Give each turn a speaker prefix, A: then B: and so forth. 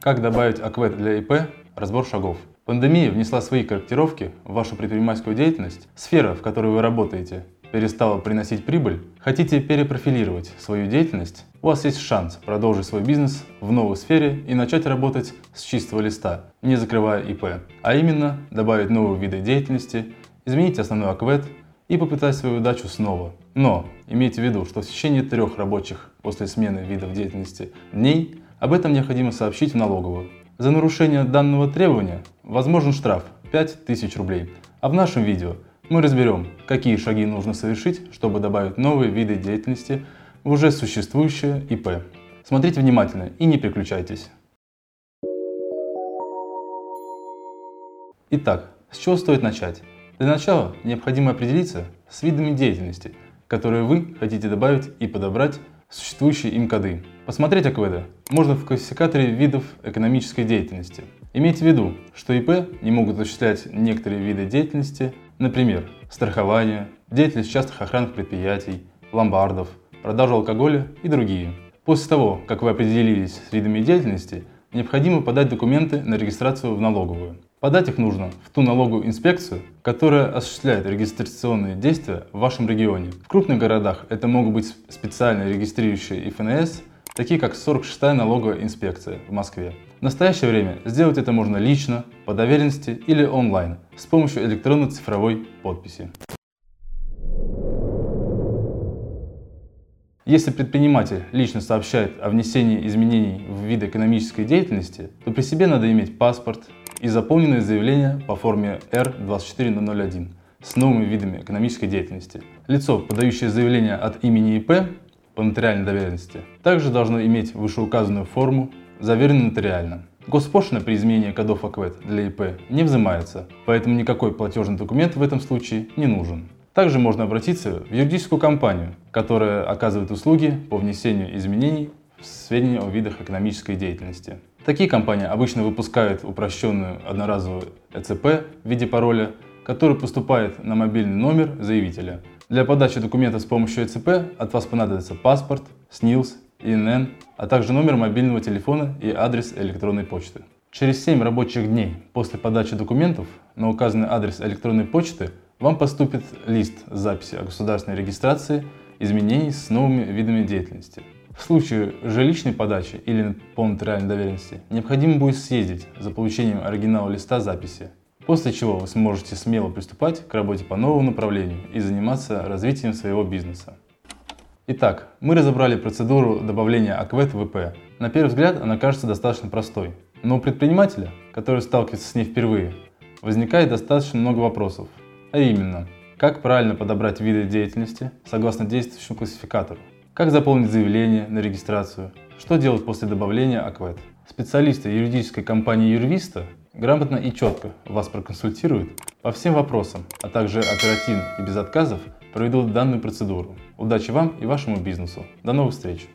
A: Как добавить АКВЭД для ИП? Разбор шагов. Пандемия внесла свои корректировки в вашу предпринимательскую деятельность. Сфера, в которой вы работаете, перестала приносить прибыль. Хотите перепрофилировать свою деятельность? У вас есть шанс продолжить свой бизнес в новой сфере и начать работать с чистого листа, не закрывая ИП. А именно, добавить новые виды деятельности, изменить основной АКВЭД и попытать свою удачу снова. Но имейте в виду, что в течение трех рабочих после смены видов деятельности дней об этом необходимо сообщить в налоговую. За нарушение данного требования возможен штраф 5000 рублей. А в нашем видео мы разберем, какие шаги нужно совершить, чтобы добавить новые виды деятельности в уже существующее ИП. Смотрите внимательно и не переключайтесь. Итак, с чего стоит начать? Для начала необходимо определиться с видами деятельности, которые вы хотите добавить и подобрать существующие им коды. Посмотреть АКВД можно в классификаторе видов экономической деятельности. Имейте в виду, что ИП не могут осуществлять некоторые виды деятельности, например, страхование, деятельность частных охранных предприятий, ломбардов, продажу алкоголя и другие. После того, как вы определились с видами деятельности, необходимо подать документы на регистрацию в налоговую. Подать их нужно в ту налоговую инспекцию, которая осуществляет регистрационные действия в вашем регионе. В крупных городах это могут быть специально регистрирующие ИФНС, такие как 46-я налоговая инспекция в Москве. В настоящее время сделать это можно лично, по доверенности или онлайн с помощью электронно-цифровой подписи. Если предприниматель лично сообщает о внесении изменений в вид экономической деятельности, то при себе надо иметь паспорт, и заполненное заявление по форме R24001 с новыми видами экономической деятельности. Лицо, подающее заявление от имени ИП по нотариальной доверенности, также должно иметь вышеуказанную форму, заверенную нотариально. Госпошлина при изменении кодов АКВЭД для ИП не взимается, поэтому никакой платежный документ в этом случае не нужен. Также можно обратиться в юридическую компанию, которая оказывает услуги по внесению изменений в сведения о видах экономической деятельности. Такие компании обычно выпускают упрощенную одноразовую ЭЦП в виде пароля, который поступает на мобильный номер заявителя. Для подачи документов с помощью ЭЦП от вас понадобится паспорт, СНИЛС, ИНН, а также номер мобильного телефона и адрес электронной почты. Через 7 рабочих дней после подачи документов на указанный адрес электронной почты вам поступит лист записи о государственной регистрации изменений с новыми видами деятельности. В случае жилищной подачи или по нотариальной доверенности необходимо будет съездить за получением оригинала листа записи, после чего вы сможете смело приступать к работе по новому направлению и заниматься развитием своего бизнеса. Итак, мы разобрали процедуру добавления АКВЭД в ВП. На первый взгляд она кажется достаточно простой, но у предпринимателя, который сталкивается с ней впервые, возникает достаточно много вопросов. А именно, как правильно подобрать виды деятельности согласно действующему классификатору, как заполнить заявление на регистрацию? Что делать после добавления АКВЭД? Специалисты юридической компании Юрвиста грамотно и четко вас проконсультируют по всем вопросам, а также оперативно и без отказов проведут данную процедуру. Удачи вам и вашему бизнесу. До новых встреч!